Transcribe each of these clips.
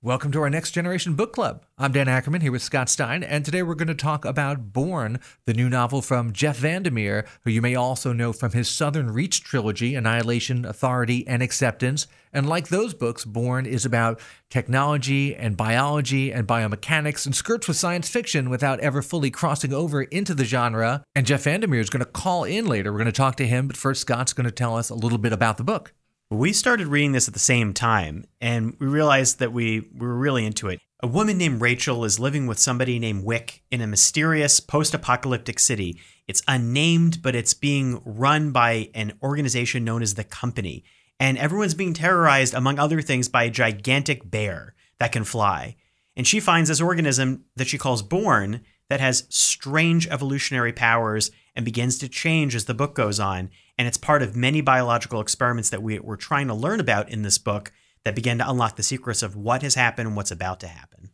Welcome to our Next Generation Book Club. I'm Dan Ackerman here with Scott Stein, and today we're going to talk about Borne, the new novel from Jeff VanderMeer, who you may also know from his Southern Reach trilogy, Annihilation, Authority, and Acceptance. And like those books, Borne is about technology and biology and biomechanics and skirts with science fiction without ever fully crossing over into the genre. And Jeff VanderMeer is going to call in later. We're going to talk to him, but first, Scott's going to tell us a little bit about the book. We started reading this at the same time, and we realized that we, we were really into it. A woman named Rachel is living with somebody named Wick in a mysterious post apocalyptic city. It's unnamed, but it's being run by an organization known as the Company. And everyone's being terrorized, among other things, by a gigantic bear that can fly. And she finds this organism that she calls Borne that has strange evolutionary powers and begins to change as the book goes on and it's part of many biological experiments that we, we're trying to learn about in this book that begin to unlock the secrets of what has happened and what's about to happen.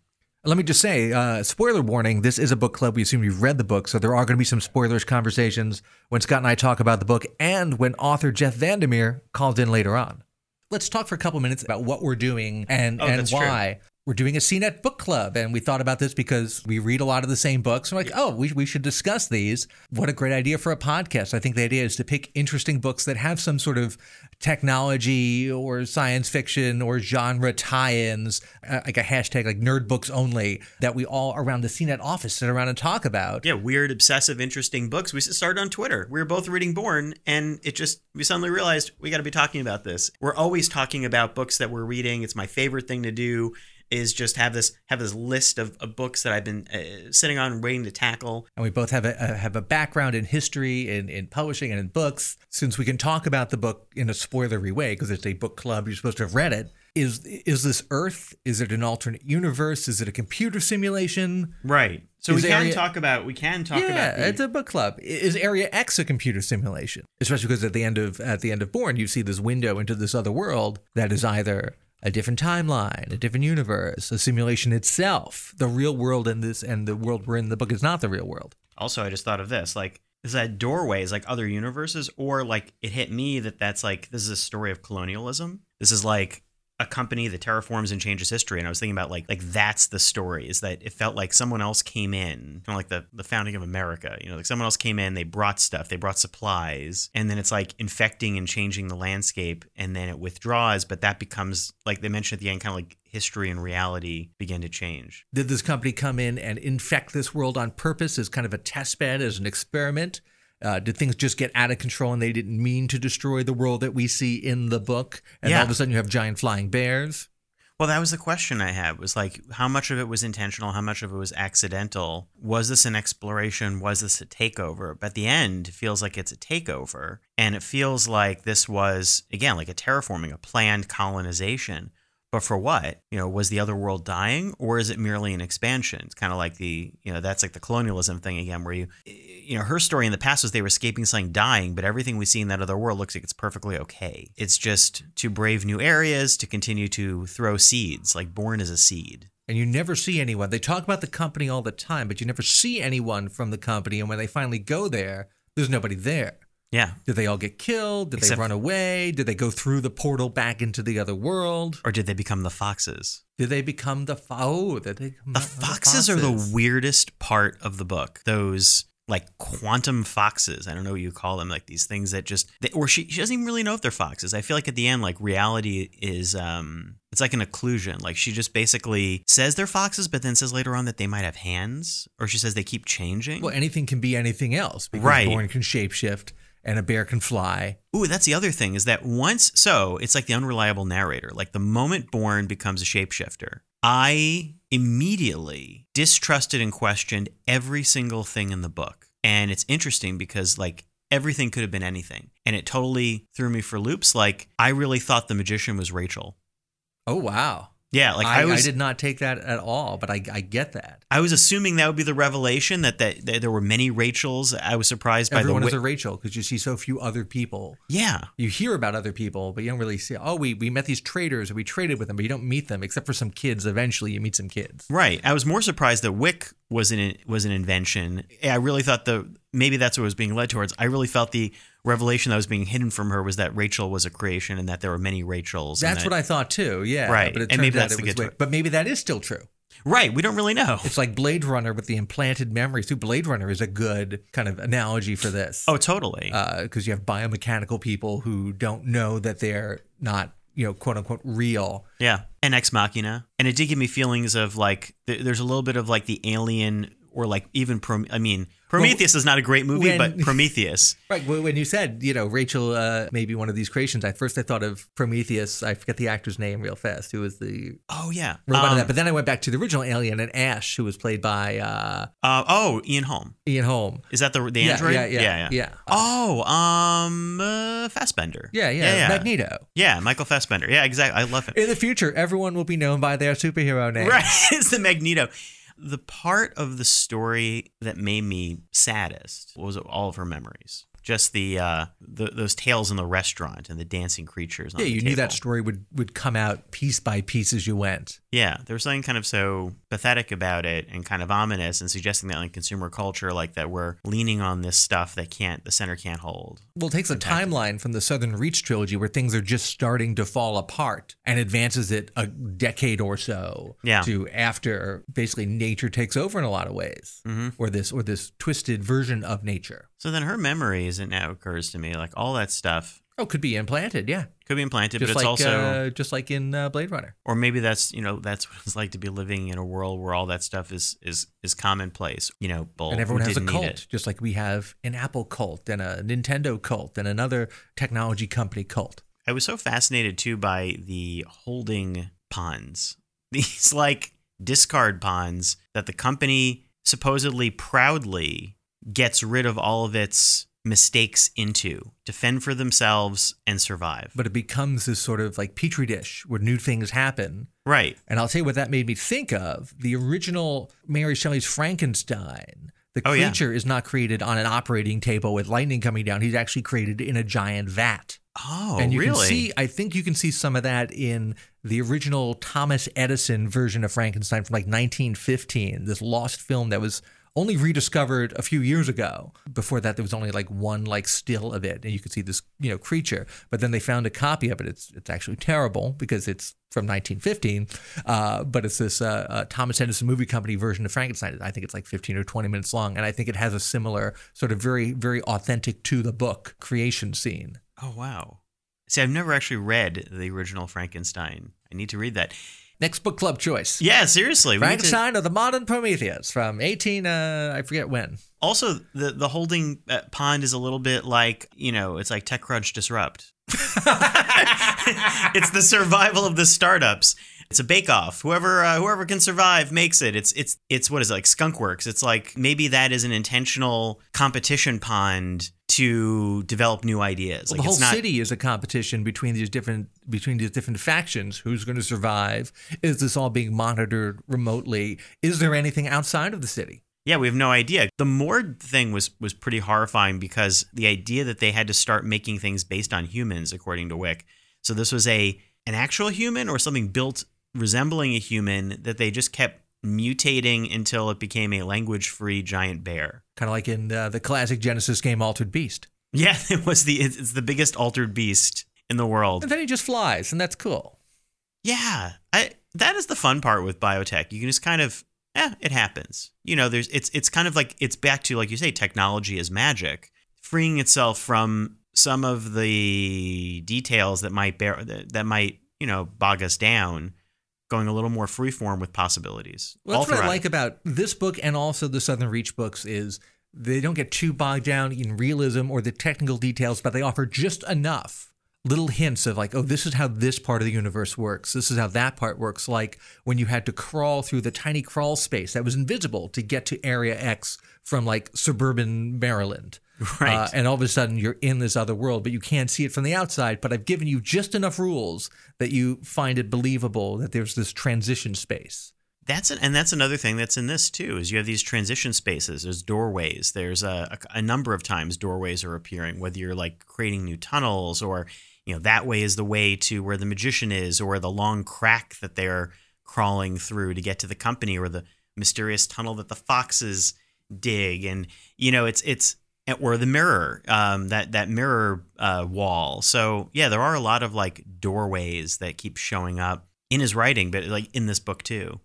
Let me just say, uh, spoiler warning, this is a book club. We assume you've read the book, so there are going to be some spoilers conversations when Scott and I talk about the book and when author Jeff VanderMeer calls in later on. Let's talk for a couple minutes about what we're doing and, Oh, and that's why. We're doing a CNET book club, and we thought about this because we read a lot of the same books. We're like, oh, we, we should discuss these. What a great idea for a podcast. I think the idea is to pick interesting books that have some sort of technology or science fiction or genre tie-ins, uh, like a hashtag like nerd books only, that we all around the CNET office sit around and talk about. Yeah, weird, obsessive, interesting books. We started on Twitter. We were both reading Borne, and it just, we suddenly realized we got to be talking about this. We're always talking about books that we're reading. It's my favorite thing to do is just have this have this list of, of books that I've been uh, sitting on waiting to tackle. And we both have a, a have a background in history, in, in publishing, and in books. Since we can talk about the book in a spoilery way, because it's a book club, you're supposed to have read it. Is is this Earth? Is it an alternate universe? Is it a computer simulation? Right. So Is we can Area- talk about we can talk yeah, about the, it's a book club. Is Area X a computer simulation? Especially because at the end of at the end of Borne, you see this window into this other world that is either a different timeline, a different universe, a simulation itself. The real world and this and the world we're in the book is not the real world. also i just thought of this like is that doorways like other universes or like it hit me that that's like this is a story of colonialism this is like company that terraforms and changes history and i was thinking about like like that's the story is that it felt like someone else came in kind of like the the founding of america you know like someone else came in they brought stuff they brought supplies and then it's like infecting and changing the landscape and then it withdraws but that becomes like they mentioned at the end kind of like history and reality begin to change Did this company come in and infect this world on purpose as kind of a test bed, as an experiment? Uh, did things just get out of control and they didn't mean to destroy the world that we see in the book? And Yeah. all of a sudden you have giant flying bears? Well, that was the question I had was like, how much of it was intentional? How much of it was accidental? Was this an exploration? Was this a takeover? But at the end, feels like it's a takeover. And it feels like this was, again, like a terraforming, a planned colonization. But for what? You know, was the other world dying or is it merely an expansion? It's kind of like the, you know, that's like the colonialism thing again, where you, you know, her story in the past was they were escaping something dying, but everything we see in that other world looks like it's perfectly okay. It's just to brave new areas, to continue to throw seeds, like Borne as a seed. and you never see anyone. They talk about the company all the time, but you never see anyone from the company. And when they finally go there, there's nobody there. Yeah. Did they all get killed? Did Except- they run away? Did they go through the portal back into the other world? Or did they become the foxes? Did they become the fo- oh? Did they become The foxes are the weirdest part of the book. Those like quantum foxes. I don't know what you call them. Like these things that just, they, or she, she doesn't even really know if they're foxes. I feel like at the end, like reality is, um, it's like an occlusion. Like she just basically says they're foxes, but then says later on that they might have hands, or she says they keep changing. Well, anything can be anything else. Because Right. Borne can shapeshift and a bear can fly. Ooh, that's the other thing is that once, so it's like the unreliable narrator. Like the moment Borne becomes a shapeshifter, I immediately distrusted and questioned every single thing in the book. And it's interesting because, like, everything could have been anything. And it totally threw me for loops. Like, I really thought the magician was Rachel. Oh wow! Yeah, like I, I, was I did not take that at all, but I, I get that. I was assuming that would be the revelation that, that, that there were many Rachels. I was surprised by Everyone the is wi- a Rachel because you see so few other people. Yeah. You hear about other people, but you don't really see. Oh, we we met these traders, or we traded with them, but you don't meet them except for some kids. Eventually, you meet some kids. Right. I was more surprised that Wick was an was an invention. I really thought the maybe that's what was being led towards. I really felt the revelation that was being hidden from her was that Rachel was a creation and that there were many Rachels. That's that, what I thought too. Yeah, Right. But And maybe that's the good way- But maybe that is still true. right. We don't really know. It's like Blade Runner with the implanted memories. Too. Blade Runner is a good kind of analogy for this. Oh, totally. Uh, because you have biomechanical people who don't know that they're not, you know, quote unquote real. Yeah, and Ex Machina, and it did give me feelings of like th- there's a little bit of like the Alien or like even Prom- I mean Prometheus is not a great movie, when- but Prometheus. Right. When you said, you know, Rachel, uh, maybe one of these creations, at first I thought of Prometheus. I forget the actor's name real fast, who was the Oh yeah, robot of Um, that. But then I went back to the original Alien and Ash, who was played by uh, uh, oh Ian Holm. Ian Holm. Is that the the Yeah, android? yeah, yeah, yeah. yeah. Oh, um, uh, Fassbender. Yeah, yeah, yeah, yeah. Magneto. Yeah, Michael Fassbender. Yeah, exactly. I love him. In the future, everyone will be known by their superhero name. Right, it's the Magneto. The part of the story that made me saddest was all of her memories. Just the, uh, the those tales in the restaurant and the dancing creatures. On Yeah, you knew that story would, would come out piece by piece as you went. Yeah, there was something kind of so pathetic about it and kind of ominous and suggesting that like consumer culture, like that we're leaning on this stuff that can't the center can't hold. Well, it takes a timeline from the Southern Reach trilogy where things are just starting to fall apart and advances it a decade or so Yeah. to after basically nature takes over in a lot of ways, Mm-hmm. or this or this twisted version of nature. So then her memories, it now occurs to me, like all that stuff Oh, could be implanted, yeah, could be implanted, just but it's like also, uh, just like in uh, Blade Runner. or maybe that's you know that's what it's like to be living in a world where all that stuff is is is commonplace. You know, bull, and everyone has a cult, just like we have an Apple cult and a Nintendo cult and another technology company cult. I was so fascinated too by the holding ponds. These like discard ponds that the company supposedly proudly gets rid of all of its mistakes into to fend for themselves and survive. But it becomes this sort of like petri dish where new things happen. right. And I'll tell you what that made me think of. The original Mary Shelley's Frankenstein. The Oh, yeah. creature is not created on an operating table with lightning coming down. He's actually created in a giant vat. Oh, and you really? can see, I think you can see some of that in the original Thomas Edison version of Frankenstein from like 1915, this lost film that was only rediscovered a few years ago. Before that, there was only like one like still of it, and you could see this you know creature. But then they found a copy of it. It's it's actually terrible because it's from 1915. Uh, but it's this uh, uh, Thomas Edison movie company version of Frankenstein. I think it's like 15 or 20 minutes long, and I think it has a similar sort of very very authentic to the book creation scene. Oh, wow. See, I've never actually read the original Frankenstein. I need to read that. Next book club choice. Yeah, seriously. need to- Frankenstein or the Modern Prometheus from 18, uh, I forget when. Also, the the holding uh, pond is a little bit like you know, it's like TechCrunch disrupt. it's the survival of the startups. It's a bake off. Whoever uh, whoever can survive makes it. It's it's it's what is it, like Skunkworks. It's like maybe that is an intentional competition pond to develop new ideas. Well, like the whole not city is a competition between these different between these different factions. Who's going to survive? Is this all being monitored remotely? Is there anything outside of the city? Yeah, we have no idea. The Mord thing was was pretty horrifying because the idea that they had to start making things based on humans, according to Wick. So this was a an actual human or something built resembling a human that they just kept mutating until it became a language-free giant bear. Kind of like in uh, the classic Genesis game Altered Beast. Yeah, it was the it's it's the biggest altered beast in the world. And then he just flies, and that's cool. Yeah, I that is the fun part with biotech. You can just kind of, eh, it happens. You know, there's it's it's kind of like it's back to like you say, technology is magic, freeing itself from some of the details that might bear that, that might you know bog us down, going a little more freeform with possibilities. Well, that's what I like about this book and also the Southern Reach books is they don't get too bogged down in realism or the technical details, but they offer just enough little hints of like, oh, this is how this part of the universe works. This is how that part works. Like when you had to crawl through the tiny crawl space that was invisible to get to Area X from like suburban Maryland. Right. Uh, and all of a sudden you're in this other world, but you can't see it from the outside. But I've given you just enough rules that you find it believable that there's this transition space. That's an, and that's another thing that's in this too is you have these transition spaces. There's doorways. There's a, a, a number of times doorways are appearing, whether you're like creating new tunnels or you know that way is the way to where the magician is or the long crack that they're crawling through to get to the company or the mysterious tunnel that the foxes dig, and you know, it's it's or the mirror, um, that that mirror uh, wall. So yeah, there are a lot of like doorways that keep showing up in his writing, but like in this book too.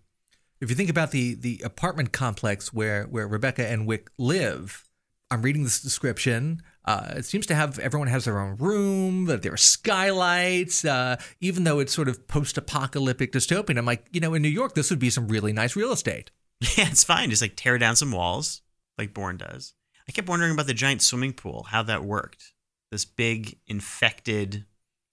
If you think about the the apartment complex where where Rebecca and Wick live, I'm reading this description. Uh, it seems to have everyone has their own room, that there are skylights, uh, even though it's sort of post-apocalyptic dystopian. I'm like, you know, in New York, this would be some really nice real estate. Yeah, it's fine. Just like tear down some walls, like Borne does. I kept wondering about the giant swimming pool, how that worked. This big infected.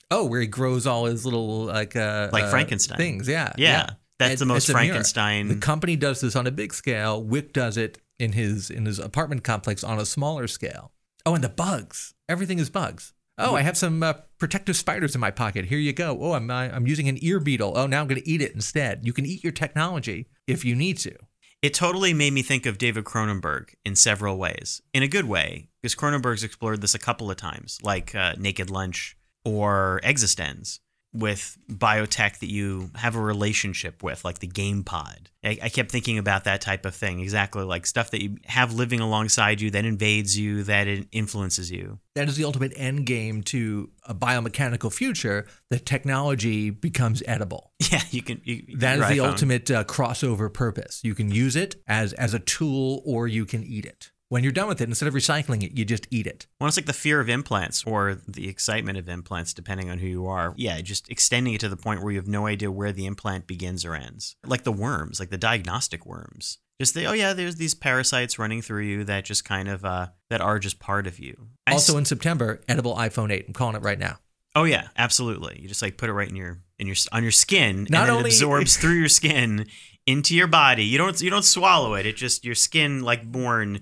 Oh, where he grows all his little like uh, like uh, Frankenstein things. Yeah, yeah. yeah. That's it, the most Frankenstein. The company does this on a big scale. Wick does it in his in his apartment complex on a smaller scale. Oh, and the bugs. Everything is bugs. Oh, I have some uh, protective spiders in my pocket. Here you go. Oh, I'm uh, I'm using an ear beetle. Oh, now I'm going to eat it instead. You can eat your technology if you need to. It totally made me think of David Cronenberg in several ways, in a good way, because Cronenberg's explored this a couple of times, like uh, Naked Lunch or eXistenZ with biotech that you have a relationship with, like the game pod. I, I, kept thinking about that type of thing, exactly like stuff that you have living alongside you that invades you, that it influences you. That is the ultimate end game to a biomechanical future. The technology becomes edible. Yeah, you can. You, that is the iPhone. ultimate uh, crossover purpose. You can use it as as a tool, or you can eat it when you're done with it, instead of recycling it, you just eat it. Well, it's like the fear of implants or the excitement of implants, depending on who you are. Yeah, just extending it to the point where you have no idea where the implant begins or ends. Like the worms, like the diagnostic worms. Just the, oh yeah, there's these parasites running through you that just kind of uh, that are just part of you. Also in September, edible iPhone 8. I'm calling it right now. Oh yeah, absolutely. You just like put it right in your in your on your skin, Not and only- it absorbs through your skin into your body. You don't you don't swallow it. It just your skin like Borne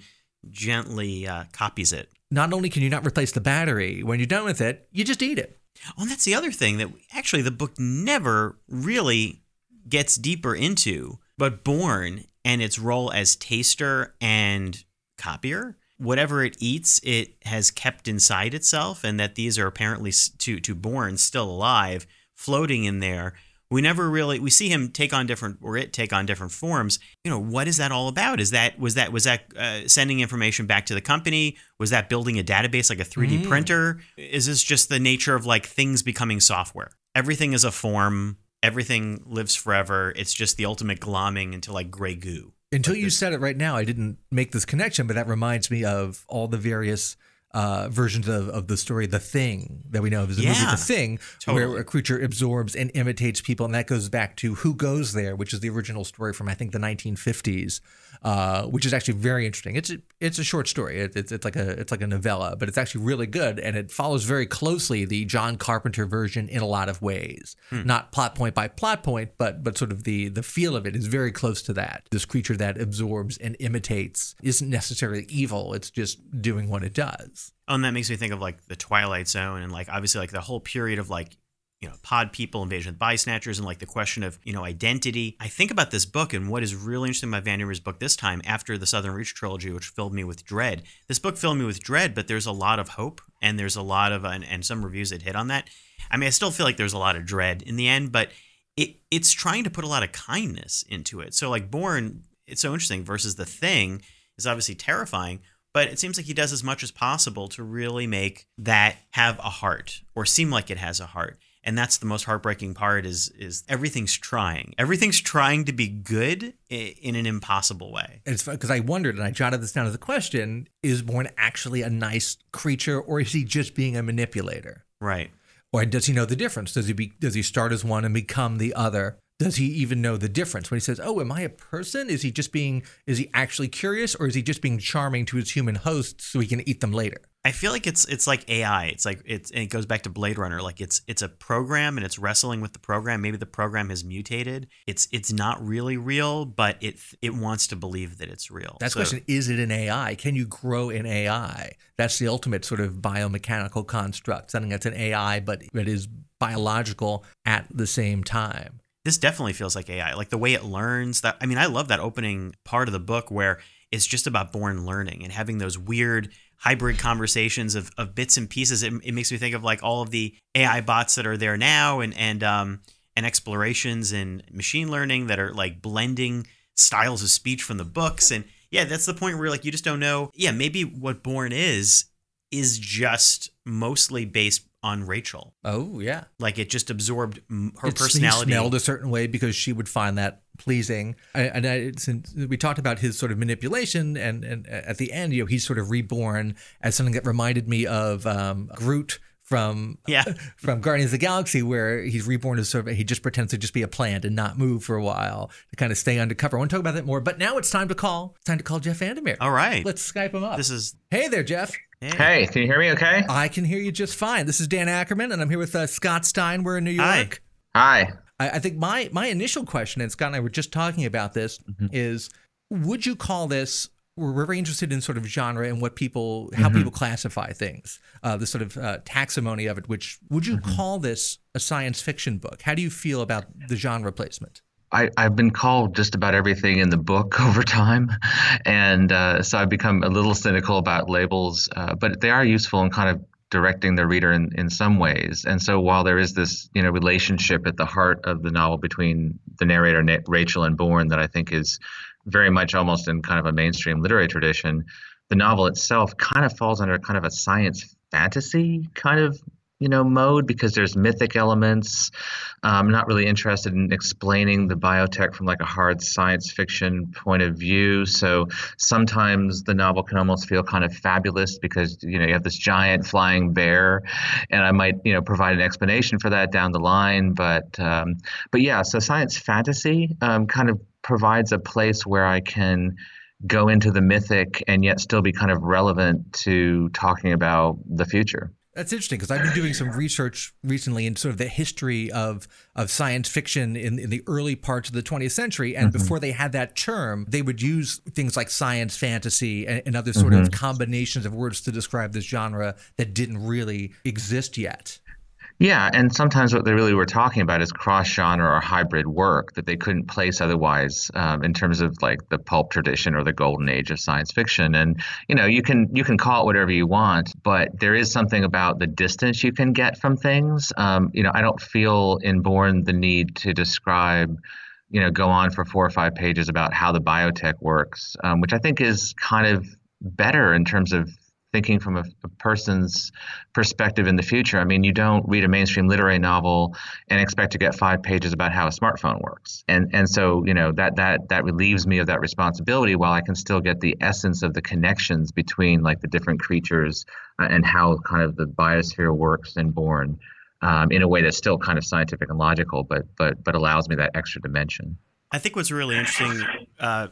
gently uh, copies it. Not only can you not replace the battery, when you're done with it, you just eat it. Oh, and that's the other thing that actually the book never really gets deeper into, but Borne and its role as taster and copier. Whatever it eats, it has kept inside itself, and that these are apparently to to Borne still alive, floating in there we never really we see him take on different or it take on different forms. You know what is that all about? Is that was that was that uh, sending information back to the company? Was that building a database like a 3d mm. printer? Is this just the nature of like things becoming software? Everything is a form. Everything lives forever. It's just the ultimate glomming into like gray goo. Until like you said it right now i didn't make this connection but that reminds me of all the various uh, versions of, of the story, The Thing, that we know of as a yeah, movie, The Thing, totally. where a creature absorbs and imitates people. And that goes back to Who Goes There, which is the original story from, I think, the 1950s, uh, which is actually very interesting. It's a, it's a short story. It, it's, it's, like a, it's like a novella, but it's actually really good. And it follows very closely the John Carpenter version in a lot of ways. Hmm. Not plot point by plot point, but, but sort of the, the feel of it is very close to that. This creature that absorbs and imitates isn't necessarily evil, it's just doing what it does. Oh, and that makes me think of like the Twilight Zone and like obviously like the whole period of like you know pod people invasion of the by snatchers and like the question of you know identity. I think about this book and what is really interesting about VanderMeer's book this time after the southern reach trilogy which filled me with dread this book filled me with dread but there's a lot of hope and there's a lot of and, and some reviews that hit on that. I mean i still feel like there's a lot of dread in the end but it it's trying to put a lot of kindness into it. So like Borne, it's so interesting versus the thing is obviously terrifying but it seems like he does as much as possible to really make that have a heart or seem like it has a heart and that's the most heartbreaking part is is everything's trying. Everything's trying to be good in an impossible way. It's because i wondered and i jotted this down as a question is Borne actually a nice creature or is he just being a manipulator? Right. Or does he know the difference? Does he be does he start as one and become the other does he even know the difference when he says, "Oh, am I a person?" Is he just being is he actually curious or is he just being charming to his human hosts so he can eat them later? I feel like it's it's like AI. It's like it's and it goes back to Blade Runner. Like it's it's a program and it's wrestling with the program. Maybe the program has mutated. It's it's not really real, but it it wants to believe that it's real. That's so, the question: Is it an AI? Can you grow an AI? That's the ultimate sort of biomechanical construct. Something that's an AI, but it is biological at the same time this definitely feels like AI. Like the way it learns that I mean, I love that opening part of the book where it's just about Borne learning and having those weird hybrid conversations of, of bits and pieces. It, it makes me think of like all of the AI bots that are there now and and um and explorations in machine learning that are like blending styles of speech from the books. And yeah, that's the point where like you just don't know. Yeah, maybe what Borne is is just mostly based on Rachel. Oh yeah, like it just absorbed her it's, personality. He smelled a certain way because she would find that pleasing. And I, since we talked about his sort of manipulation, and and at the end, you know, he's sort of reborn as something that reminded me of um, Groot from yeah from Guardians of the Galaxy, where he's reborn as sort of he just pretends to just be a plant and not move for a while to kind of stay undercover. I want to talk about that more, but now it's time to call. It's time to call Jeff VanderMeer. All right, let's Skype him up. This is hey there, Jeff. Hey. can you hear me? Okay. I can hear you just fine. This is Dan Ackerman, and I'm here with uh, Scott Stein. We're in New York. Hi. Hi. I, I, think my my initial question, and Scott and I were just talking about this, mm-hmm. is would you call this we're very interested in sort of genre and what people how mm-hmm. people classify things uh, the sort of uh, taxonomy of it which would you mm-hmm. call this a science fiction book how do you feel about the genre placement I, have been called just about everything in the book over time, and uh, so I've become a little cynical about labels. Uh, but they are useful in kind of directing the reader in, in some ways. And so while there is this you know relationship at the heart of the novel between the narrator Rachel and Borne that I think is very much almost in kind of a mainstream literary tradition, the novel itself kind of falls under kind of a science fantasy kind of you know mode because there's mythic elements. I'm not really interested in explaining the biotech from like a hard science fiction point of view. So sometimes the novel can almost feel kind of fabulous because you know you have this giant flying bear and i might you know provide an explanation for that down the line. But um, but yeah so science fantasy um, kind of provides a place where I can go into the mythic and yet still be kind of relevant to talking about the future. That's interesting because I've been doing some research recently in sort of the history of of science fiction in, in the early parts of the 20th century. And mm-hmm. before they had that term, they would use things like science fantasy and, and other sort mm-hmm. of combinations of words to describe this genre that didn't really exist yet. Yeah, and sometimes what they really were talking about is cross genre or hybrid work that they couldn't place otherwise um, in terms of like the pulp tradition or the golden age of science fiction. And you know, you can you can call it whatever you want, but there is something about the distance you can get from things. Um, you know, I don't feel inborn the need to describe you know go on for four or five pages about how the biotech works, um, which I think is kind of better in terms of thinking from a, a, person's perspective in the future. I mean, you don't read a mainstream literary novel and expect to get five pages about how a smartphone works. And and so, you know, that that that relieves me of that responsibility while I can still get the essence of the connections between like the different creatures uh, and how kind of the biosphere works and Borne. Um, in a way that's still kind of scientific and logical, but but but allows me that extra dimension. I think what's really interesting uh,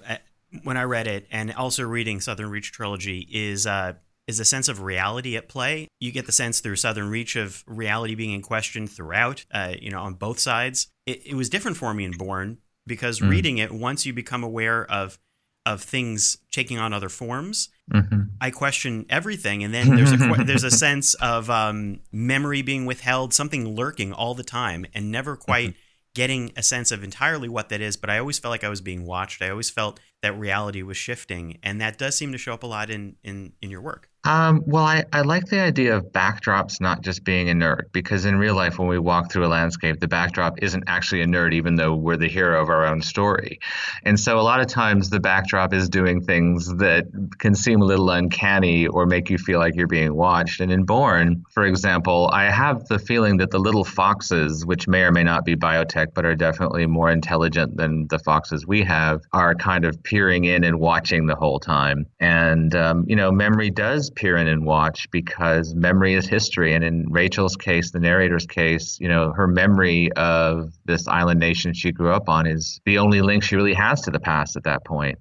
when I read it, and also reading Southern Reach trilogy, is uh, is a sense of reality at play. You get the sense through Southern Reach of reality being in question throughout, uh, you know, on both sides. It, it, was different for me in Borne because mm. reading it, once you become aware of of things taking on other forms, mm-hmm. I question everything, and then there's a there's a sense of um, memory being withheld, something lurking all the time, and never quite. Mm-hmm getting a sense of entirely what that is, but I always felt like I was being watched. I always felt that reality was shifting, and that does seem to show up a lot in in in your work. Um, well, I, I like the idea of backdrops not just being inert because in real life, when we walk through a landscape, the backdrop isn't actually inert, even though we're the hero of our own story. And so, a lot of times, the backdrop is doing things that can seem a little uncanny or make you feel like you're being watched. And in Borne, for example, I have the feeling that the little foxes, which may or may not be biotech, but are definitely more intelligent than the foxes we have, are kind of peering in and watching the whole time. And, um, you know, memory does peer in and watch because memory is history. And in Rachel's case, the narrator's case, you know, her memory of this island nation she grew up on is the only link she really has to the past at that point.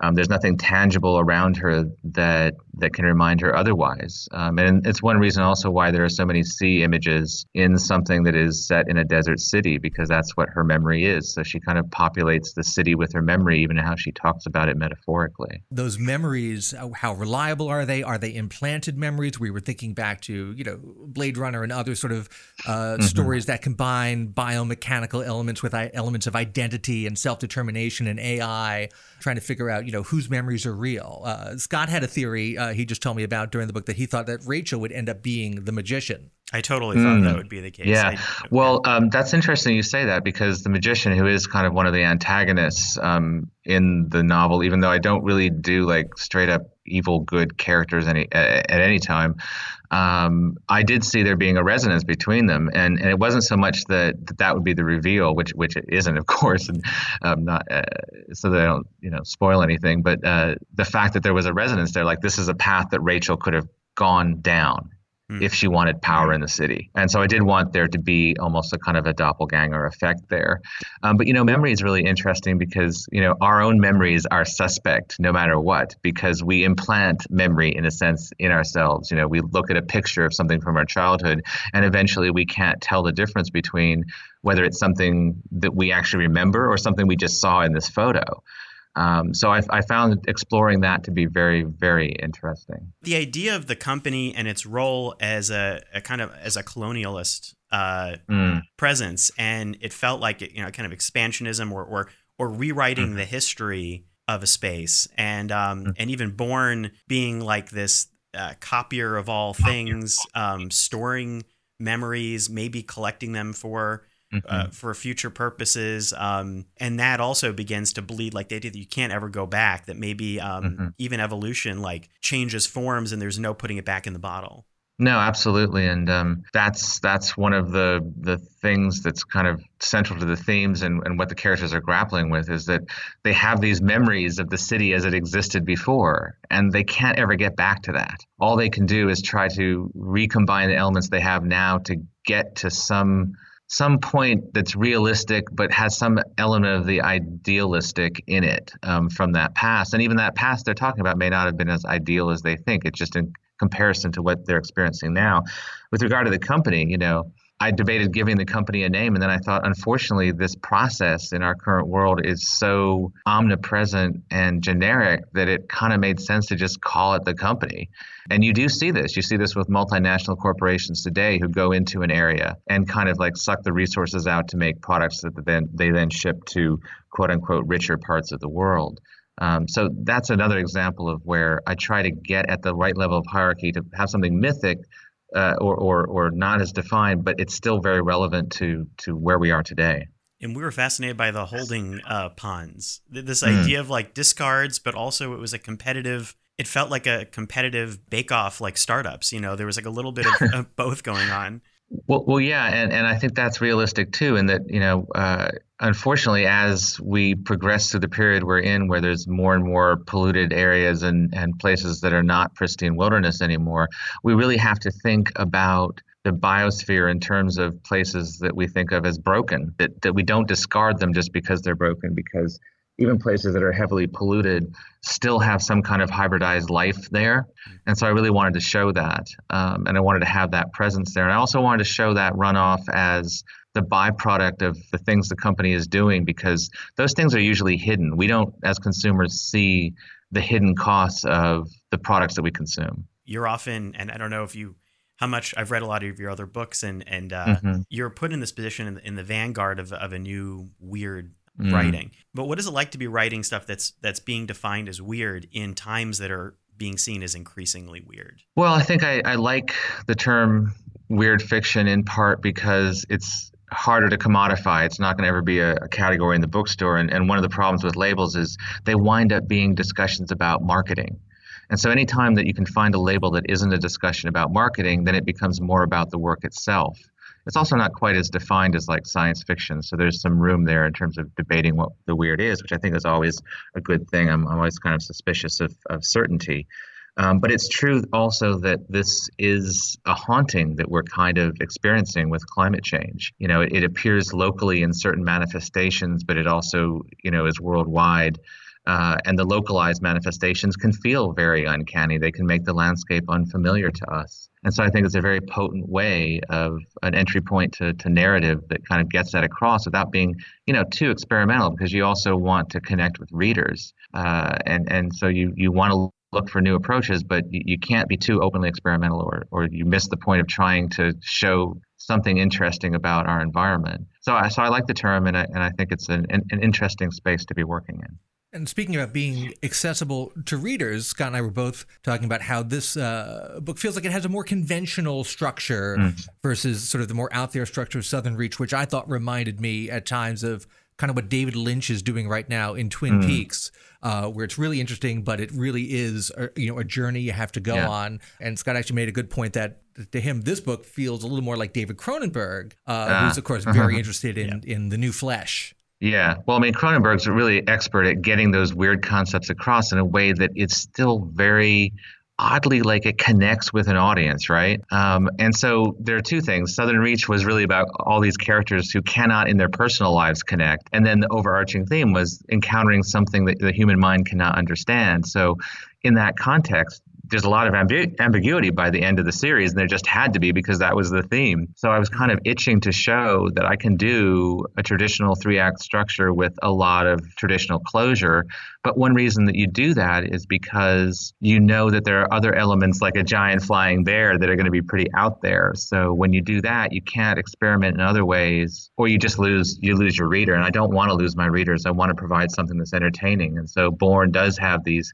Um, there's nothing tangible around her that that can remind her otherwise. Um, and it's one reason also why there are so many sea images in something that is set in a desert city because that's what her memory is. So she kind of populates the city with her memory, even how she talks about it metaphorically. Those memories, uh, how reliable are they? Are they implanted memories? We were thinking back to you know Blade Runner and other sort of uh, mm-hmm. stories that combine biomechanical elements with elements of identity and self determination and AI, trying to figure out you know, whose memories are real. Uh, Scott had a theory uh, Uh, he just told me about during the book that he thought that Rachel would end up being the magician. I totally thought mm. that would be the case. Yeah. I, well, um, that's interesting you say that because the magician, who is kind of one of the antagonists um, in the novel, even though I don't really do like straight up evil good characters any at, at any time, um, I did see there being a resonance between them, and, and it wasn't so much that, that that would be the reveal, which which it isn't, of course, and um, not uh, so that I don't you know spoil anything, but uh, the fact that there was a resonance there, like this is a path that Rachel could have gone down mm. if she wanted power in the city. And so I did want there to be almost a kind of a doppelganger effect there. Um, but, you know, memory is really interesting because, you know, our own memories are suspect no matter what, because we implant memory in a sense in ourselves. You know, we look at a picture of something from our childhood and eventually we can't tell the difference between whether it's something that we actually remember or something we just saw in this photo. Um, so I, I, found exploring that to be very, very interesting. The idea of the company and its role as a, a kind of as a colonialist uh, mm. presence, and it felt like it, you know, kind of expansionism or or, or rewriting mm-hmm. the history of a space, and um, mm-hmm. and even Borne being like this uh, copier of all things, um, storing memories, maybe collecting them for mm-hmm. uh, for future purposes. Um, and that also begins to bleed like they did. That you can't ever go back. That maybe um, mm-hmm. even evolution like changes forms, and there's no putting it back in the bottle. No, absolutely, and um, that's that's one of the the things that's kind of central to the themes and, and what the characters are grappling with is that they have these memories of the city as it existed before, and they can't ever get back to that. All they can do is try to recombine the elements they have now to get to some some point that's realistic but has some element of the idealistic in it um, from that past. And even that past they're talking about may not have been as ideal as they think. It's just in comparison to what they're experiencing now. With regard to the company you know I debated giving the company a name, and then I thought, unfortunately, this process in our current world is so omnipresent and generic that it kind of made sense to just call it the company. And you do see this. You see this with multinational corporations today who go into an area and kind of like suck the resources out to make products that then they then ship to quote unquote richer parts of the world. Um, so that's another example of where I try to get at the right level of hierarchy to have something mythic uh, or, or, or not as defined, but it's still very relevant to, to where we are today. And we were fascinated by the holding uh, ponds. This mm. idea of like discards, but also it was a competitive. It felt like a competitive bake-off, like startups. You know, there was like a little bit of, of both going on. Well, well, yeah, and, and I think that's realistic too. In that, you know, uh, unfortunately, as we progress through the period we're in, where there's more and more polluted areas and and places that are not pristine wilderness anymore, we really have to think about the biosphere in terms of places that we think of as broken. That that we don't discard them just because they're broken, because even places that are heavily polluted still have some kind of hybridized life there. And so I really wanted to show that. Um, and I wanted to have that presence there. And I also wanted to show that runoff as the byproduct of the things the company is doing because those things are usually hidden. We don't, as consumers, see the hidden costs of the products that we consume. You're often, and I don't know if you how much I've read a lot of your other books, and and uh, mm-hmm. you're put in this position in, in the vanguard of, of a new weird mm. writing. But what is it like to be writing stuff that's that's being defined as weird in times that are being seen as increasingly weird? Well, I think I, I like the term weird fiction in part because it's harder to commodify. It's not going to ever be a, a, category in the bookstore. And, and one of the problems with labels is they wind up being discussions about marketing. And so anytime that you can find a label that isn't a discussion about marketing, then it becomes more about the work itself. It's also not quite as defined as like science fiction, so there's some room there in terms of debating what the weird is, which I think is always a good thing. I'm, I'm always kind of suspicious of, of certainty. Um, but it's true also that this is a haunting that we're kind of experiencing with climate change. You know, it, it appears locally in certain manifestations, but it also, you know, is worldwide. Uh, and the localized manifestations can feel very uncanny. They can make the landscape unfamiliar to us. And so I think it's a very potent way of an entry point to, to narrative that kind of gets that across without being, you know, too experimental because you also want to connect with readers. Uh, and, and so you, you want to look for new approaches, but you, you can't be too openly experimental or, or you miss the point of trying to show something interesting about our environment. So I, so I like the term and I, and I think it's an, an, an interesting space to be working in. And speaking about being accessible to readers, Scott and I were both talking about how this uh, book feels like it has a more conventional structure mm. versus sort of the more out there structure of Southern Reach, which I thought reminded me at times of kind of what David Lynch is doing right now in Twin mm. Peaks, uh, where it's really interesting, but it really is a, you know a journey you have to go yeah. on. And Scott actually made a good point that to him this book feels a little more like David Cronenberg, uh, uh, who's of course very interested in yeah. in the new flesh. Yeah. Well, I mean, Cronenberg's really expert at getting those weird concepts across in a way that it's still very oddly like it connects with an audience, right? Um, and so there are two things. Southern Reach was really about all these characters who cannot in their personal lives connect. And then the overarching theme was encountering something that the human mind cannot understand. So in that context, there's a lot of ambi- ambiguity by the end of the series, and there just had to be because that was the theme. So I was kind of itching to show that I can do a traditional three act structure with a lot of traditional closure. But one reason that you do that is because you know that there are other elements like a giant flying bear that are going to be pretty out there. So when you do that, you can't experiment in other ways, or you just lose you lose your reader. And I don't want to lose my readers. I want to provide something that's entertaining. And so Borne does have these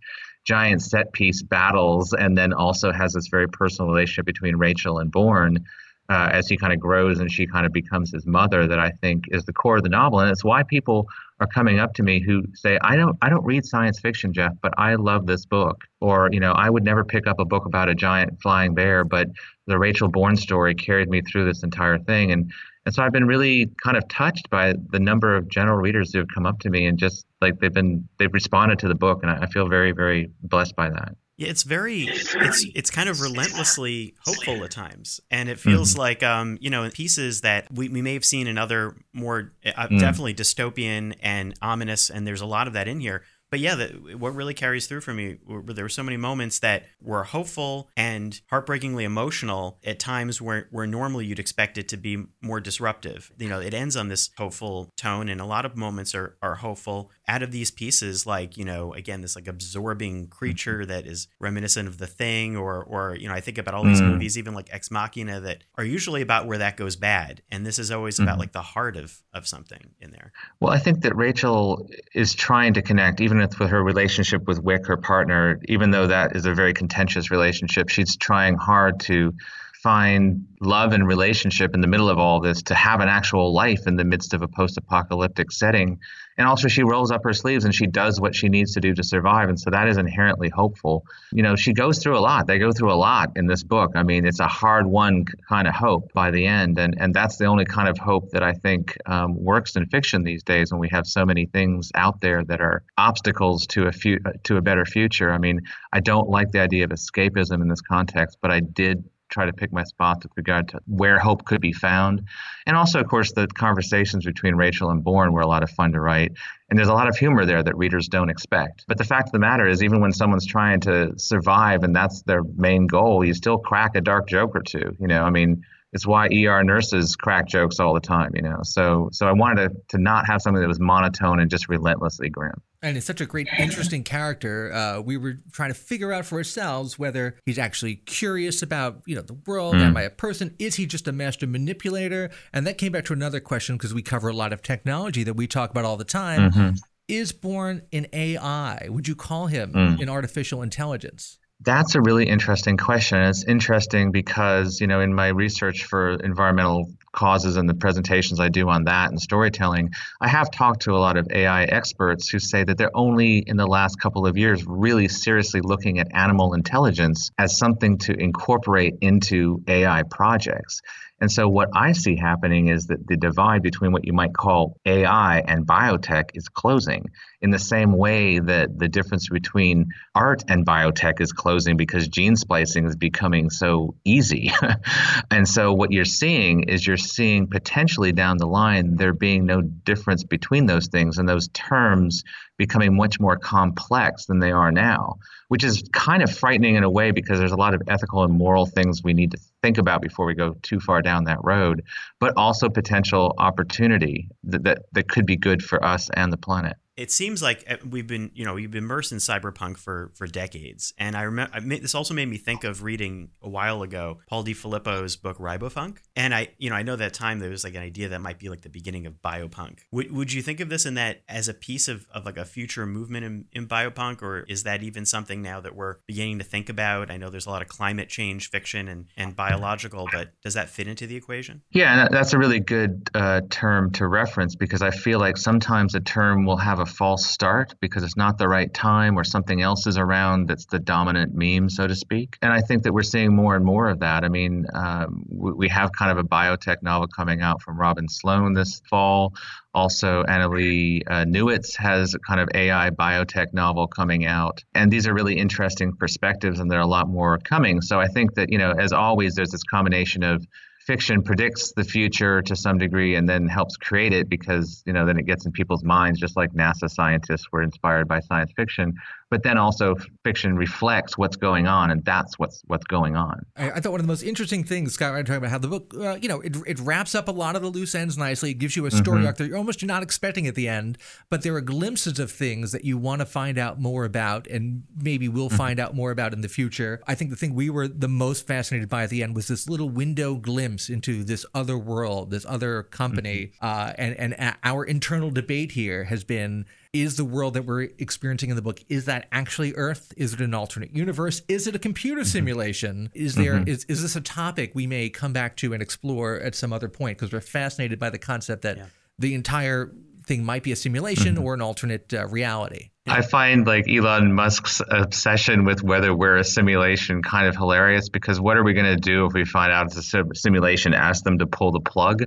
giant set piece battles, and then also has this very personal relationship between Rachel and Borne. Uh, as he kind of grows and she kind of becomes his mother that I think is the core of the novel and it's why people are coming up to me who say I don't I don't read science fiction Jeff but I love this book or you know I would never pick up a book about a giant flying bear but the Rachel Borne story carried me through this entire thing and and so I've been really kind of touched by the number of general readers who have come up to me and just like they've been they've responded to the book, and I feel very very blessed by that. Yeah, it's very it's it's kind of relentlessly hopeful at times, and it feels mm-hmm. like um you know pieces that we, we may have seen in other more uh, mm. definitely dystopian and ominous, and there's a lot of that in here but yeah, the, what really carries through for me were, there were so many moments that were hopeful and heartbreakingly emotional at times where, where normally you'd expect it to be more disruptive. You know, it ends on this hopeful tone, and a lot of moments are, are hopeful out of these pieces, like, you know, again, this like absorbing creature that is reminiscent of the thing, or, or you know, I think about all these mm. movies, even like Ex Machina, that are usually about where that goes bad. And this is always mm. about like the heart of, of something in there. Well, I think that Rachel is trying to connect, even with her relationship with Wick, her partner, even though that is a very contentious relationship, she's trying hard to find love and relationship in the middle of all this to have an actual life in the midst of a post-apocalyptic setting. And also she rolls up her sleeves and she does what she needs to do to survive. And so that is inherently hopeful. You know she goes through a lot. They go through a lot in this book. I mean it's a hard one kind of hope by the end. And and that's the only kind of hope that i think um, works in fiction these days when we have so many things out there that are obstacles to a few to a better future. I mean i don't like the idea of escapism in this context but i did try to pick my spots with regard to where hope could be found. And also, of course, the conversations between Rachel and Borne were a lot of fun to write. And there's a lot of humor there that readers don't expect. But the fact of the matter is, even when someone's trying to survive and that's their main goal, you still crack a dark joke or two. You know, I mean, it's why ER nurses crack jokes all the time, you know. So so I wanted to, to not have something that was monotone and just relentlessly grim. And it's such a great, interesting character. Uh, we were trying to figure out for ourselves whether he's actually curious about, you know, the world. Mm. Am I a person? Is he just a master manipulator? And that came back to another question because we cover a lot of technology that we talk about all the time. Mm-hmm. Is Borne an AI? Would you call him mm. an artificial intelligence? That's a really interesting question. It's interesting because, you know, in my research for environmental causes and the presentations I do on that and storytelling, I have talked to a lot of AI experts who say that they're only in the last couple of years really seriously looking at animal intelligence as something to incorporate into AI projects. And so, what I see happening is that the divide between what you might call AI and biotech is closing in the same way that the difference between art and biotech is closing because gene splicing is becoming so easy. and so, what you're seeing is you're seeing potentially down the line there being no difference between those things and those terms becoming much more complex than they are now, which is kind of frightening in a way because there's a lot of ethical and moral things we need to think about before we go too far down that road, but also potential opportunity that, that, that could be good for us and the planet. It seems like uh, we've been, you know, we've been immersed in cyberpunk for for decades, and I remember this also made me think of reading a while ago Paul Di Filippo's book Ribofunk, and I, you know, I know that time there was like an idea that might be like the beginning of biopunk. Would, would you think of this in that as a piece of, of like a future movement in, in biopunk, or is that even something now that we're beginning to think about? I know there's a lot of climate change fiction and and biological, but does that fit into the equation? Yeah, that's a really good uh, term to reference because I feel like sometimes a term will have a false start because it's not the right time or something else is around that's the dominant meme, so to speak. And I think that we're seeing more and more of that. I mean, um, we, we, have kind of a biotech novel coming out from Robin Sloan this fall. Also, Annalee uh, Newitz has a kind of AI biotech novel coming out. And these are really interesting perspectives, and there are a lot more coming. So I think that, you know, as always, there's this combination of fiction predicts the future to some degree and then helps create it because you know then it gets in people's minds just like nasa scientists were inspired by science fiction but then also fiction reflects what's going on, and that's what's what's going on. I, I thought one of the most interesting things, Scott, right, talking about how the book, uh, you know, it, it wraps up a lot of the loose ends nicely. It gives you a story mm-hmm. arc that you're almost not expecting at the end, but there are glimpses of things that you want to find out more about, and maybe we'll mm-hmm. find out more about in the future. I think the thing we were the most fascinated by at the end was this little window glimpse into this other world, this other company, mm-hmm. uh, and and our internal debate here has been is the world that we're experiencing in the book is that actually earth is it an alternate universe is it a computer mm-hmm. simulation is there mm-hmm. is is this a topic we may come back to and explore at some other point because we're fascinated by the concept that yeah. the entire thing might be a simulation mm-hmm. or an alternate uh, reality I find like Elon Musk's obsession with whether we're a simulation kind of hilarious because what are we going to do if we find out it's a simulation? Ask them to pull the plug.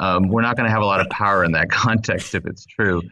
Um, we're not going to have a lot of power in that context if it's true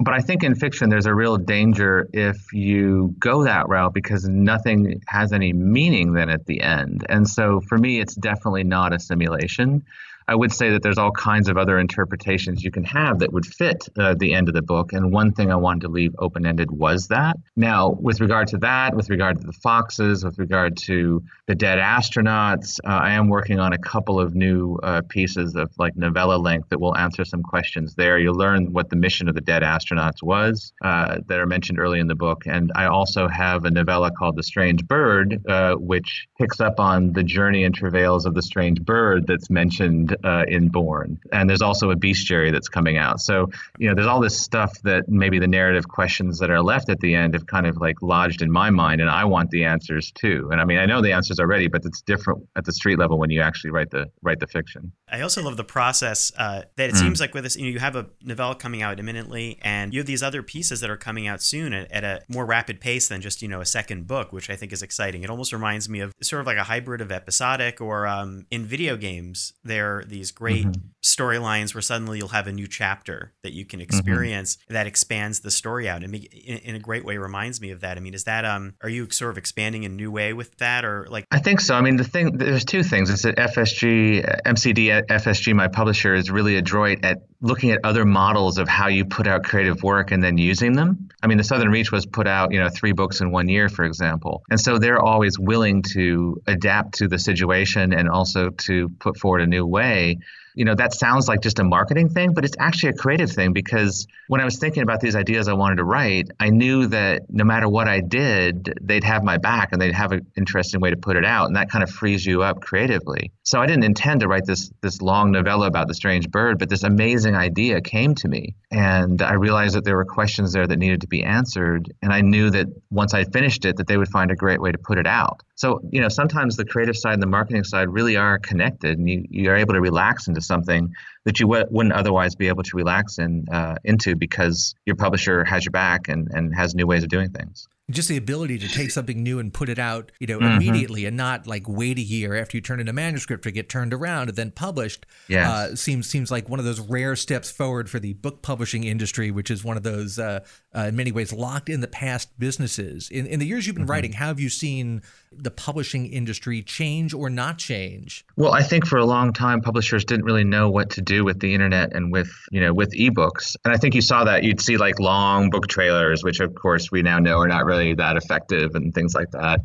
but I think in fiction there's a real danger if you go that route because nothing has any meaning then at the end. And so for me, it's definitely not a simulation. I would say that there's all kinds of other interpretations you can have that would fit uh, the end of the book. And one thing I wanted to leave open ended was that. Now, with regard to that, with regard to the foxes, with regard to the dead astronauts, uh, I am working on a couple of new uh, pieces of like novella length that will answer some questions there. You'll learn what the mission of the dead astronauts was uh, that are mentioned early in the book. And I also have a novella called The Strange Bird, uh, which picks up on the journey and travails of the strange bird that's mentioned uh, in Borne, and there's also a bestiary that's coming out. So you know, there's all this stuff that maybe the narrative questions that are left at the end have kind of like lodged in my mind, and I want the answers too. And I mean, I know the answers already, but it's different at the street level when you actually write the write the fiction. I also love the process uh, that it mm. seems like with this, you know, you have a novella coming out imminently, and you have these other pieces that are coming out soon at, at a more rapid pace than just you know a second book, which I think is exciting. It almost reminds me of sort of like a hybrid of episodic or um, in video games. There these great mm-hmm. storylines where suddenly you'll have a new chapter that you can mm-hmm. experience mm-hmm. that expands the story out and in, in, a great way reminds me of that. I mean, is that um are you sort of expanding a new way with that or like I think so. I mean, the thing there's two things. It's that FSG MCD FSG my publisher is really adroit at looking at other models of how you put out creative work and then using them. I mean, the Southern Reach was put out, you know, three books in one year, for example. And so they're always willing to adapt to the situation and also to put forward a new way you know, that sounds like just a marketing thing, but it's actually a creative thing because when I was thinking about these ideas I wanted to write, I knew that no matter what I did, they'd have my back and they'd have an interesting way to put it out. And that kind of frees you up creatively. So I didn't intend to write this this long novella about the strange bird, but this amazing idea came to me. And I realized that there were questions there that needed to be answered. And I knew that once I finished it, that they would find a great way to put it out. So, you know, sometimes the creative side and the marketing side really are connected and you, you're able to relax into something that you w- wouldn't otherwise be able to relax in, uh, into because your publisher has your back and, and has new ways of doing things just the ability to take something new and put it out, you know, mm-hmm. immediately and not like wait a year after you turn in a manuscript to get turned around and then published. Yes. Uh, seems seems like one of those rare steps forward for the book publishing industry, which is one of those uh, uh, in many ways locked in the past businesses. In in the years you've been mm-hmm. writing, how have you seen the publishing industry change or not change? Well, I think for a long time publishers didn't really know what to do with the internet and with, you know, with ebooks. And I think you saw that you'd see like long book trailers, which of course we now know are not really that effective and things like that.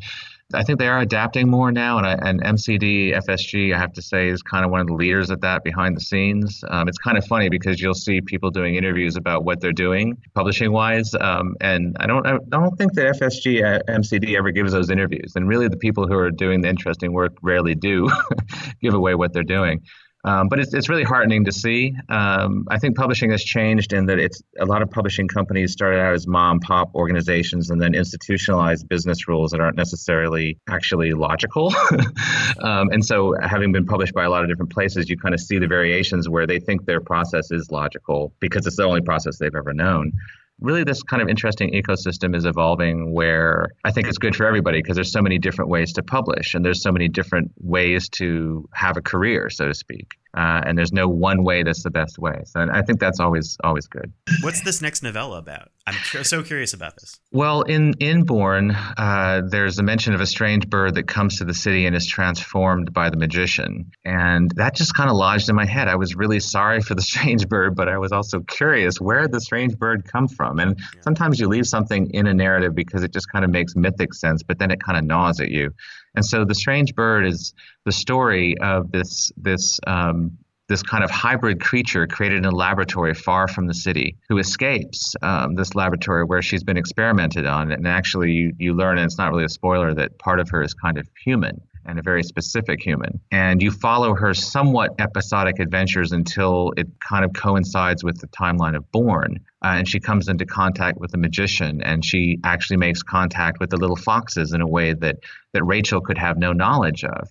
I think they are adapting more now, and, I, and MCD FSG, I have to say, is kind of one of the leaders at that behind the scenes. Um, it's kind of funny because you'll see people doing interviews about what they're doing publishing wise, um, and I don't I don't think that FSG uh, MCD ever gives those interviews, and really the people who are doing the interesting work rarely do give away what they're doing. Um, but it's, it's really heartening to see. Um, I think publishing has changed in that it's a lot of publishing companies started out as mom pop organizations and then institutionalized business rules that aren't necessarily actually logical. um, and so, having been published by a lot of different places, you kind of see the variations where they think their process is logical because it's the only process they've ever known really this kind of interesting ecosystem is evolving where I think it's good for everybody because there's so many different ways to publish and there's so many different ways to have a career, so to speak. Uh, and there's no one way that's the best way. So I think that's always always good. What's this next novella about? I'm cu- so curious about this. Well, in Inborn, uh, there's a mention of a strange bird that comes to the city and is transformed by the magician, and that just kind of lodged in my head. I was really sorry for the strange bird, but I was also curious where the strange bird come from. And yeah. sometimes you leave something in a narrative because it just kind of makes mythic sense, but then it kind of gnaws at you. And so the strange bird is the story of this this um, this kind of hybrid creature created in a laboratory far from the city who escapes um, this laboratory where she's been experimented on. And actually, you, you learn, and it's not really a spoiler, that part of her is kind of human and a very specific human. And you follow her somewhat episodic adventures until it kind of coincides with the timeline of Borne. Uh, and she comes into contact with the magician and she actually makes contact with the little foxes in a way that, that Rachel could have no knowledge of.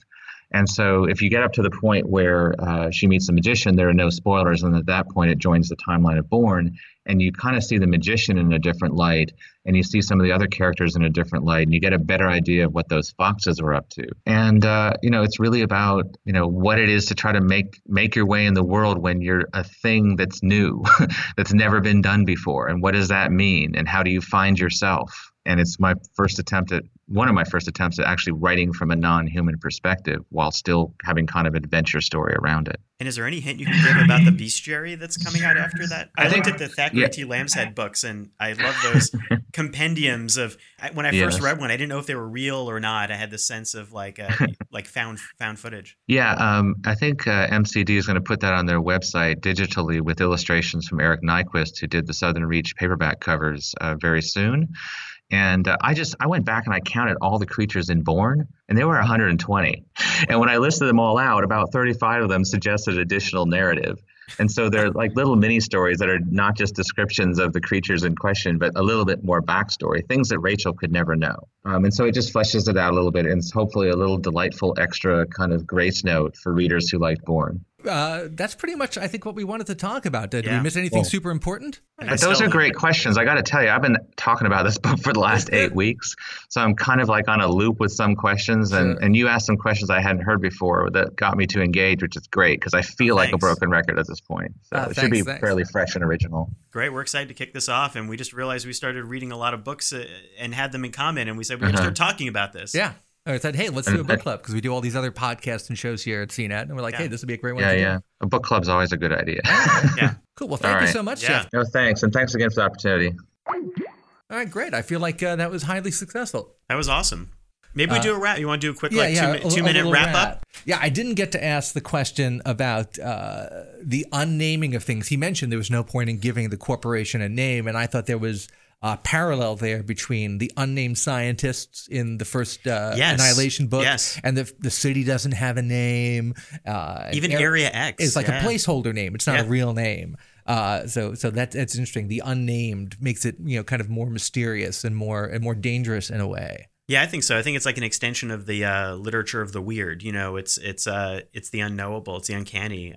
And so, if you get up to the point where uh, she meets the magician, there are no spoilers. And at that point, it joins the timeline of Borne. And you kind of see the magician in a different light. And you see some of the other characters in a different light. And you get a better idea of what those foxes are up to. And, uh, you know, it's really about, you know, what it is to try to make, make your way in the world when you're a thing that's new, that's never been done before. And what does that mean? And how do you find yourself? and it's my first attempt at one of my first attempts at actually writing from a non-human perspective while still having kind of an adventure story around it. And is there any hint you can give about the bestiary that's coming out after that? I, I looked at the Thackery yeah. T. Lambshead books, and I love those compendiums of. When I first yes. read one, I didn't know if they were real or not. I had the sense of like uh, like found found footage. Yeah, um, I think uh, MCD is going to put that on their website digitally with illustrations from Eric Nyquist, who did the Southern Reach paperback covers uh, very soon. And uh, I just I went back and I counted all the creatures in Borne, and there were 120. And when I listed them all out, about 35 of them suggested additional narrative. And so they're like little mini stories that are not just descriptions of the creatures in question, but a little bit more backstory, things that Rachel could never know. Um, and so it just fleshes it out a little bit, and it's hopefully a little delightful extra kind of grace note for readers who like Borne uh, that's pretty much, I think, what we wanted to talk about. Did yeah. we miss anything well, super important? those are great questions. I got to tell you, I've been talking about this book for the last eight weeks, so I'm kind of like on a loop with some questions. And sure. and you asked some questions I hadn't heard before that got me to engage, which is great because I feel oh, like a broken record at this point. So uh, it thanks, should be thanks. fairly fresh and original. Great, we're excited to kick this off, and we just realized we started reading a lot of books uh, and had them in common, and we said we're going to start talking about this. Yeah. I said, hey, let's do a book club because we do all these other podcasts and shows here at CNET. And we're like, yeah. hey, this would be a great one. Yeah, yeah. A book club's always a good idea. yeah. Cool. Well, thank you so much, yeah. Jeff. No, thanks. And thanks again for the opportunity. All right, great. I feel like uh, that was highly successful. That was awesome. Maybe we uh, do a wrap. You want to do a quick, yeah, like, yeah, two, a, two minute wrap, wrap, up? Yeah, I didn't get to ask the question about uh, the unnaming of things. He mentioned there was no point in giving the corporation a name, and I thought there was uh, parallel there between the unnamed scientists in the first uh, yes. Annihilation book, yes. and the the city doesn't have a name. Uh, Even Area X is like yeah. a placeholder name; it's not yeah. a real name. Uh, so so that that's interesting. The unnamed makes it you know kind of more mysterious and more and more dangerous in a way. Yeah, I think so. I think it's like an extension of the uh, literature of the weird. You know, it's it's uh, it's the unknowable, it's the uncanny.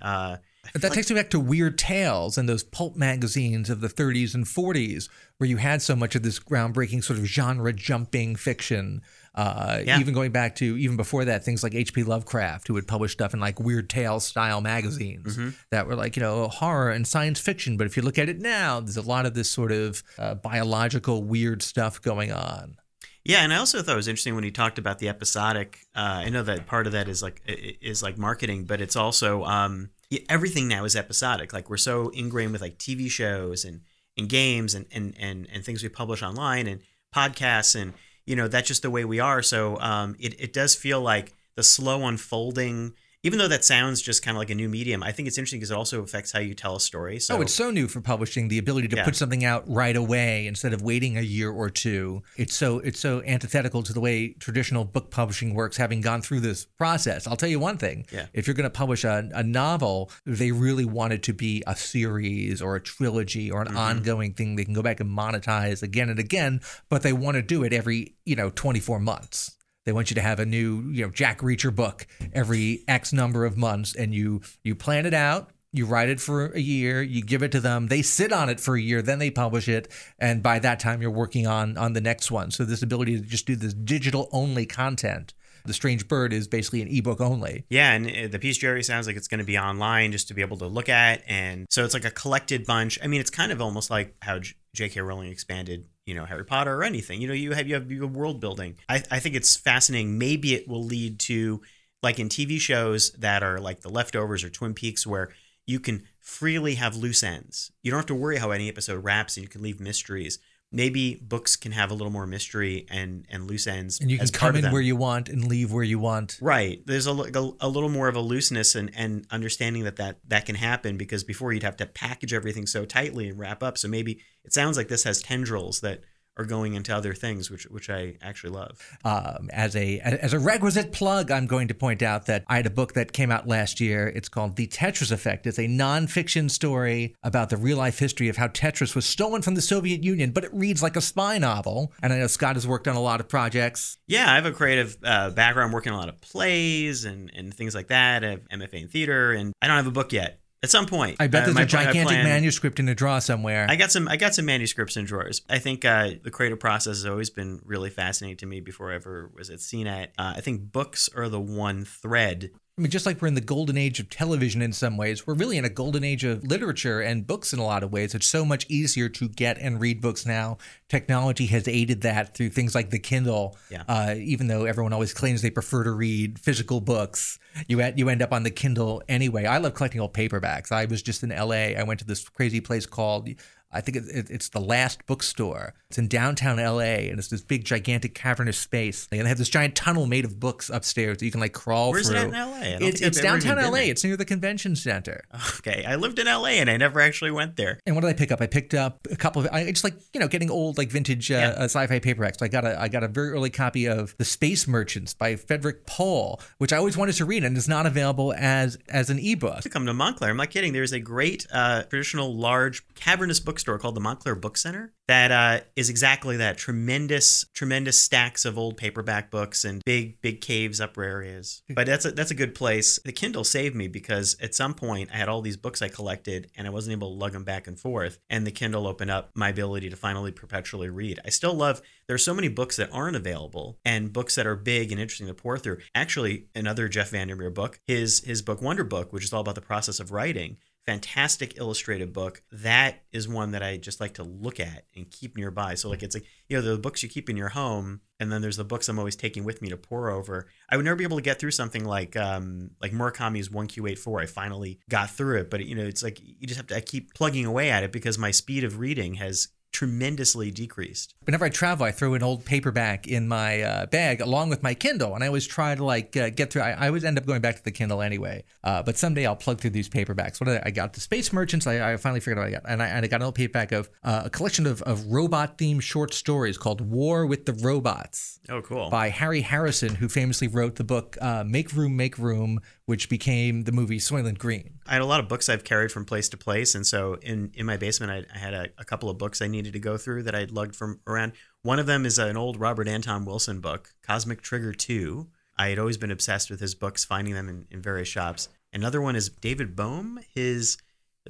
But that like, takes me back to Weird Tales and those pulp magazines of the 30s and 40s, where you had so much of this groundbreaking sort of genre jumping fiction. Uh, yeah. Even going back to even before that, things like H.P. Lovecraft, who would publish stuff in like Weird Tales style magazines mm-hmm. that were like you know horror and science fiction. But if you look at it now, there's a lot of this sort of uh, biological weird stuff going on. Yeah, and I also thought it was interesting when he talked about the episodic. Uh, I know that part of that is like is like marketing, but it's also um, everything now is episodic. Like we're so ingrained with like TV shows and, and games and, and, and, and things we publish online and podcasts and you know that's just the way we are. So um, it it does feel like the slow unfolding even though that sounds just kind of like a new medium, I think it's interesting because it also affects how you tell a story. So oh, it's so new for publishing the ability to Yeah. put something out right away instead of waiting a year or two. It's so it's so antithetical to the way traditional book publishing works, having gone through this process. I'll tell you one thing: Yeah. if you're going to publish a, a novel, they really want it to be a series or a trilogy or an Mm-hmm. ongoing thing they can go back and monetize again and again. But they want to do it every you know 24 months. They want you to have a new, you know, Jack Reacher book every X number of months, and you you plan it out. You write it for a year, you give it to them. They sit on it for a year, then they publish it, and by that time you're working on on the next one. So this ability to just do this digital only content. The Strange Bird is basically an ebook only. Yeah, and uh, the bestiary sounds like it's going to be online just to be able to look at, and so it's like a collected bunch. I mean, it's kind of almost like how J.K. Rowling expanded, you know, Harry Potter or anything. You know, you have you have world building. I I think it's fascinating. Maybe it will lead to like in TV shows that are like The Leftovers or Twin Peaks, where you can freely have loose ends. You don't have to worry how any episode wraps, and you can leave mysteries. Maybe books can have a little more mystery and and loose ends, And you can come in where you want and leave where you want. Right. There's a, a, a little more of a looseness and, and understanding that, that that can happen because before you'd have to package everything so tightly and wrap up. So maybe it sounds like this has tendrils that are going into other things, which which I actually love. Um, as a as a requisite plug, I'm going to point out that I had a book that came out last year. It's called The Tetris Effect. It's a nonfiction story about the real life history of how Tetris was stolen from the Soviet Union, but it reads like a spy novel. And I know Scott has worked on a lot of projects. Yeah, I have a creative uh, background working on a lot of plays and, and things like that. I have MFA in theater, and I don't have a book yet. At some point, I bet uh, there's a gigantic manuscript in a drawer somewhere. I got some. I got some manuscripts in drawers. I think uh, the creative process has always been really fascinating to me. Before I ever was at CNET, uh, I think books are the one thread I mean, just like we're in the golden age of television in some ways, we're really in a golden age of literature and books in a lot of ways. It's so much easier to get and read books now. Technology has aided that through things like the Kindle. Yeah. Uh, even though everyone always claims they prefer to read physical books, you you end up on the Kindle anyway. I love collecting old paperbacks. I was just in L.A. I went to this crazy place called. I think it, it, it's the Last Bookstore. It's in downtown LA, and it's this big, gigantic, cavernous space. And they have this giant tunnel made of books upstairs that you can like crawl through. Where's it in LA? It's, it's downtown LA. It's near the convention center. Okay, I lived in LA and I never actually went there. And what did I pick up? I picked up a couple of. I just like you know getting old like vintage uh, Yeah. uh, sci-fi paperbacks. So I got a I got a very early copy of The Space Merchants by Frederik Pohl, which I always wanted to read and is not available as as an ebook. To come to Montclair, I'm not kidding. There's a great uh, traditional large cavernous bookstore called the Montclair Book Center that uh, is exactly that. Tremendous, tremendous stacks of old paperback books and big, big caves up rare areas. But that's a that's a good place. The Kindle saved me because at some point I had all these books I collected and I wasn't able to lug them back and forth. And the Kindle opened up my ability to finally perpetually read. I still love. There are so many books that aren't available and books that are big and interesting to pour through. Actually, another Jeff VanderMeer book, his his book Wonderbook, which is all about the process of writing fantastic illustrated book. That is one that i just like to look at and keep nearby. So like it's like you know the books you keep in your home and then there's the books i'm always taking with me to pour over. I would never be able to get through something like um like murakami's 1q84 i finally got through it. But you know it's like you just have to i keep plugging away at it because my speed of reading has tremendously decreased Whenever I travel, I throw an old paperback in my uh, bag along with my Kindle, and I always try to like uh, get through. I, I always end up going back to the Kindle anyway. Uh, but someday I'll plug through these paperbacks. What I, I got? The Space Merchants. I, I finally figured out what I got, and I, and I got an old paperback of uh, a collection of, of robot themed short stories called War with the Robots oh cool by Harry Harrison, who famously wrote the book uh, Make Room, Make Room, which became the movie Soylent Green. I had a lot of books I've carried from place to place, and so in in my basement, I, I had a, a couple of books I needed to go through that I'd lugged from around. One of them is an old Robert Anton Wilson book, Cosmic Trigger Two. I had always been obsessed with his books, finding them in, in various shops. Another one is David Bohm, his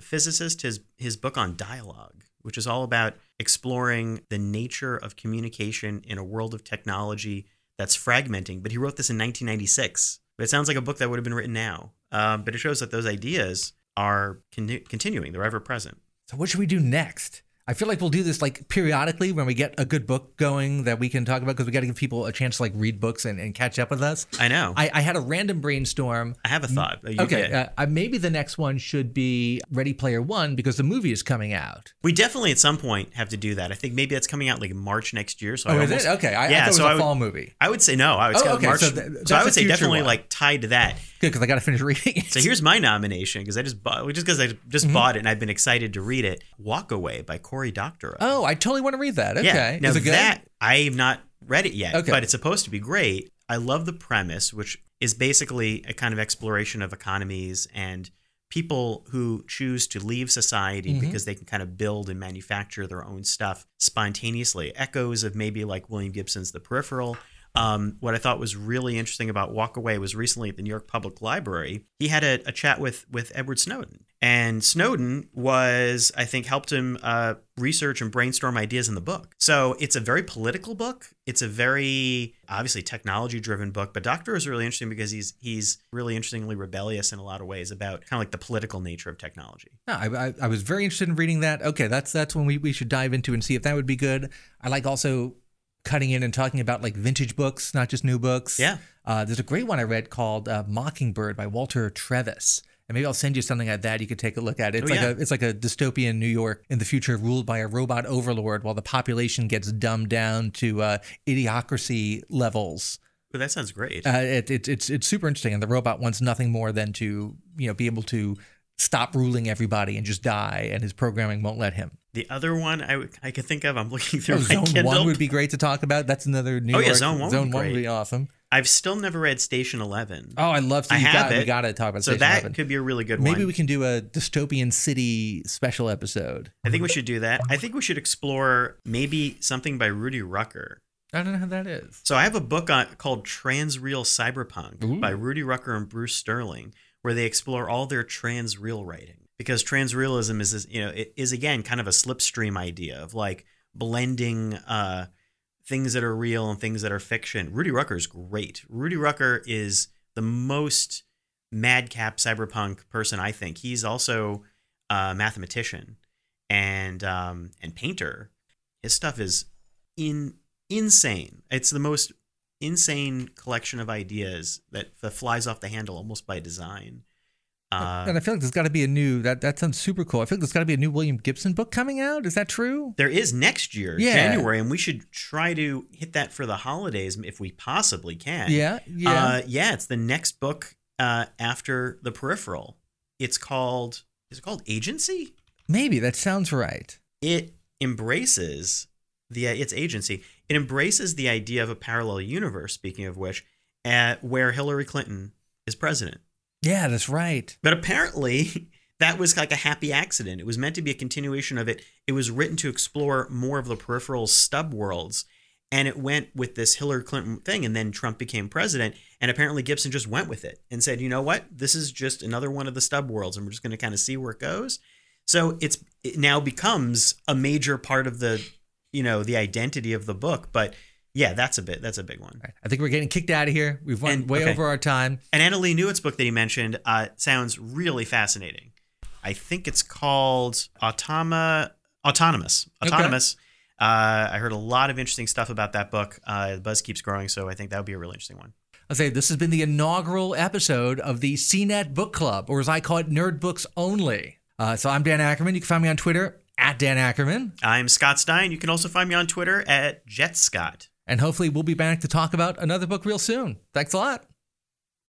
physicist, his his book on dialogue, which is all about exploring the nature of communication in a world of technology that's fragmenting. But he wrote this in 1996. But it sounds like a book that would have been written now. Um, but it shows that those ideas are con- continuing; they're ever present. So what should we do next? I feel like we'll do this like periodically when we get a good book going that we can talk about because we got to give people a chance to like read books and, and catch up with us. I know. I, I had a random brainstorm. I have a thought. you Okay, uh, uh, maybe the next one should be Ready Player One because the movie is coming out. we definitely at some point have to do that. I think maybe that's coming out like March next year. So I Oh, is almost, it? Okay, I, I yeah, thought it was so a I would, fall movie. I would say no. I would Oh, say okay, March. so So, th- that's I would say definitely one. like tied to that. Good because I got to finish reading it. So here's my nomination because I just bought just because I just Mm-hmm. bought it and I've been excited to read it. Walk Away by Cory Doctorow. oh, I totally want to read that. Okay, Yeah. Now is it good? that I've not read it yet, Okay. but it's supposed to be great. I love the premise, which is basically a kind of exploration of economies and people who choose to leave society Mhm. because they can kind of build and manufacture their own stuff spontaneously. Echoes of maybe like William Gibson's The Peripheral. Um, what I thought was really interesting about Walk Away was recently at the New York Public Library, he had a, a chat with with Edward Snowden, and Snowden was, I think, helped him uh, research and brainstorm ideas in the book. So it's a very political book. It's a very obviously technology driven book, but Doctorow is really interesting because he's he's really interestingly rebellious in a lot of ways about kind of like the political nature of technology. No, I, I, I was very interested in reading that. Okay, that's that's when we, we should dive into and see if that would be good. I like also cutting in and talking about like vintage books, not just new books. Yeah. Uh, there's a great one I read called uh, Mockingbird by Walter Tevis. And maybe I'll send you something like that. You could take a look at. It's Oh, like yeah. a it's like a dystopian New York in the future ruled by a robot overlord while the population gets dumbed down to uh, idiocracy levels. But that sounds great. Uh, it, it, it's it's super interesting, and the robot wants nothing more than to you know be able to stop ruling everybody and just die, and his programming won't let him. the other one I, could think of, I'm looking through Oh, my Zone Kindle. One would be great to talk about. That's another New Oh, yeah, Zone One would Zone be One would be awesome. I've still never read Station Eleven. Oh, I love. So I you have got, it. We got to talk about so Station that 11. could be a really good one. Maybe we can do a dystopian city special episode. I think we should do that. I think we should explore maybe something by Rudy Rucker. I don't know how that is. So I have a book on, called Transreal Cyberpunk Ooh. by Rudy Rucker and Bruce Sterling, where they explore all their transreal writing. Because transrealism is, you know, it is again kind of a slipstream idea of like blending uh, things that are real and things that are fiction. Rudy Rucker is great. Rudy Rucker is the most madcap cyberpunk person I think. He's also a mathematician and um, and painter. His stuff is in insane. It's the most insane collection of ideas that, that flies off the handle almost by design. Uh, and I feel like there's got to be a new that that sounds super cool. I feel like there's got to be a new William Gibson book coming out. Is that true? there is next year, Yeah. January, and we should try to hit that for the holidays if we possibly can. Yeah, yeah. Uh, yeah, it's the next book uh, after The Peripheral. It's called, is it called Agency? Maybe that sounds right. it embraces the its agency. It embraces the idea of a parallel universe. Speaking of which, at where Hillary Clinton is president. Yeah, that's right. But apparently, that was like a happy accident. It was meant to be a continuation of it. It was written to explore more of the peripheral stub worlds. And it went with this Hillary Clinton thing. And then Trump became president. And apparently, Gibson just went with it and said, you know what? This is just another one of the stub worlds. And we're just going to kind of see where it goes. So it's it now becomes a major part of the, you know, the identity of the book. But yeah, that's a bit, that's a big one. Right. I think we're getting kicked out of here. We've went And- way okay. over our time. And Annalee Newitz's book that he mentioned uh, sounds really fascinating. I think it's called Automa, Autonomous. Okay. Autonomous. Uh, I heard a lot of interesting stuff about that book. Uh, the buzz keeps growing, so I think that would be a really interesting one. I'll say this has been the inaugural episode of the CNET Book Club, or as I call it, Nerd Books Only. Uh, so I'm Dan Ackerman. You can find me on Twitter at Dan Ackerman. I'm Scott Stein. You can also find me on Twitter at JetScott. And hopefully we'll be back to talk about another book real soon. Thanks a lot.